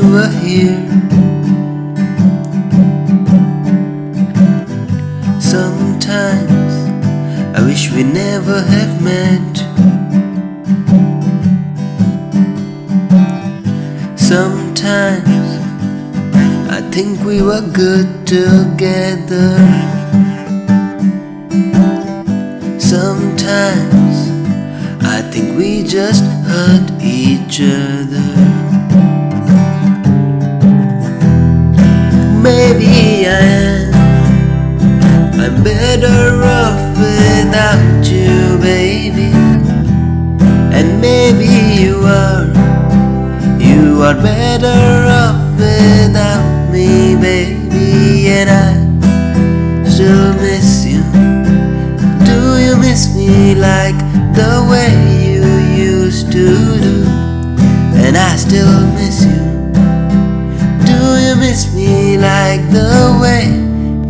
were here. Sometimes I wish we never have met. Sometimes I think we were good together. Sometimes I think we just hurt each other. Baby. And maybe you are. You are better off without me, baby. And I still miss you. Do you miss me like the way you used to do? And I still miss you. Do you miss me like the way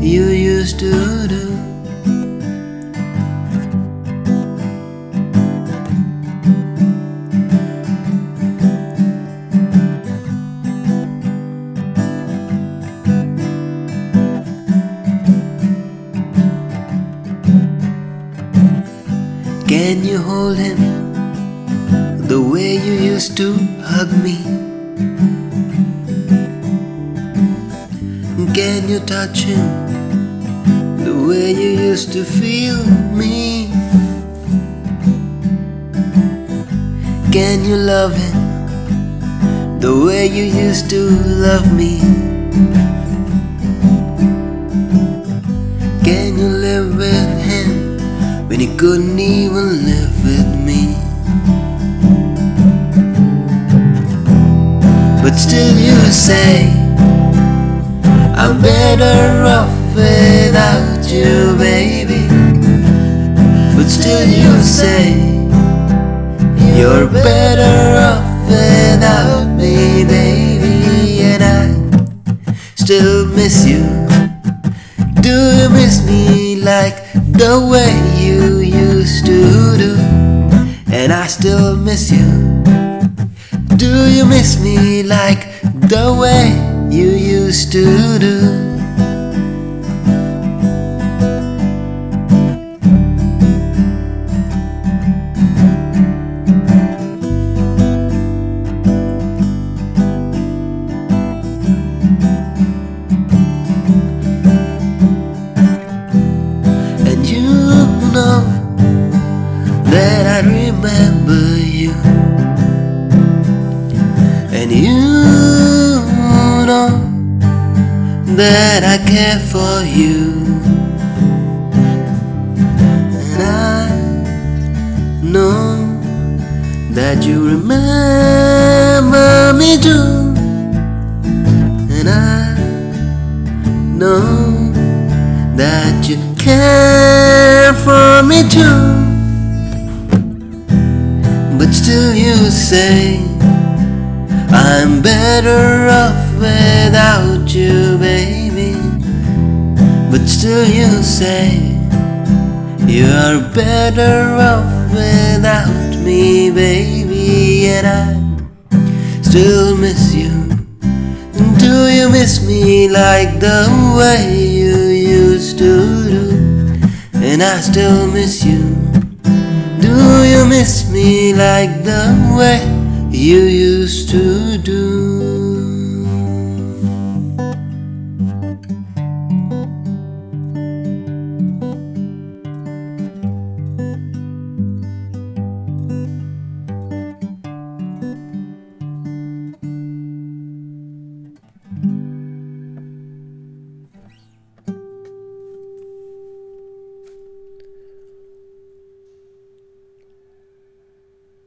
you used to Can you hold him the way you used to hug me? Can you touch him the way you used to feel me? Can you love him the way you used to love me? Can you live couldn't even live with me? But still you say I'm better off without you, baby. But still you say you're better off without me, baby. And I still miss you. Do you miss me like the way you used to do? And I still miss you. Do you miss me like the way you used to do? Remember you. And you know that I care for you. And I know that you remember me too. And I know that you care for me too. Say I'm better off without you, baby. But still, you say you're better off without me, baby. And I still miss you. Do you miss me like the way you used to do? And I still miss you. Me like the way you used to do?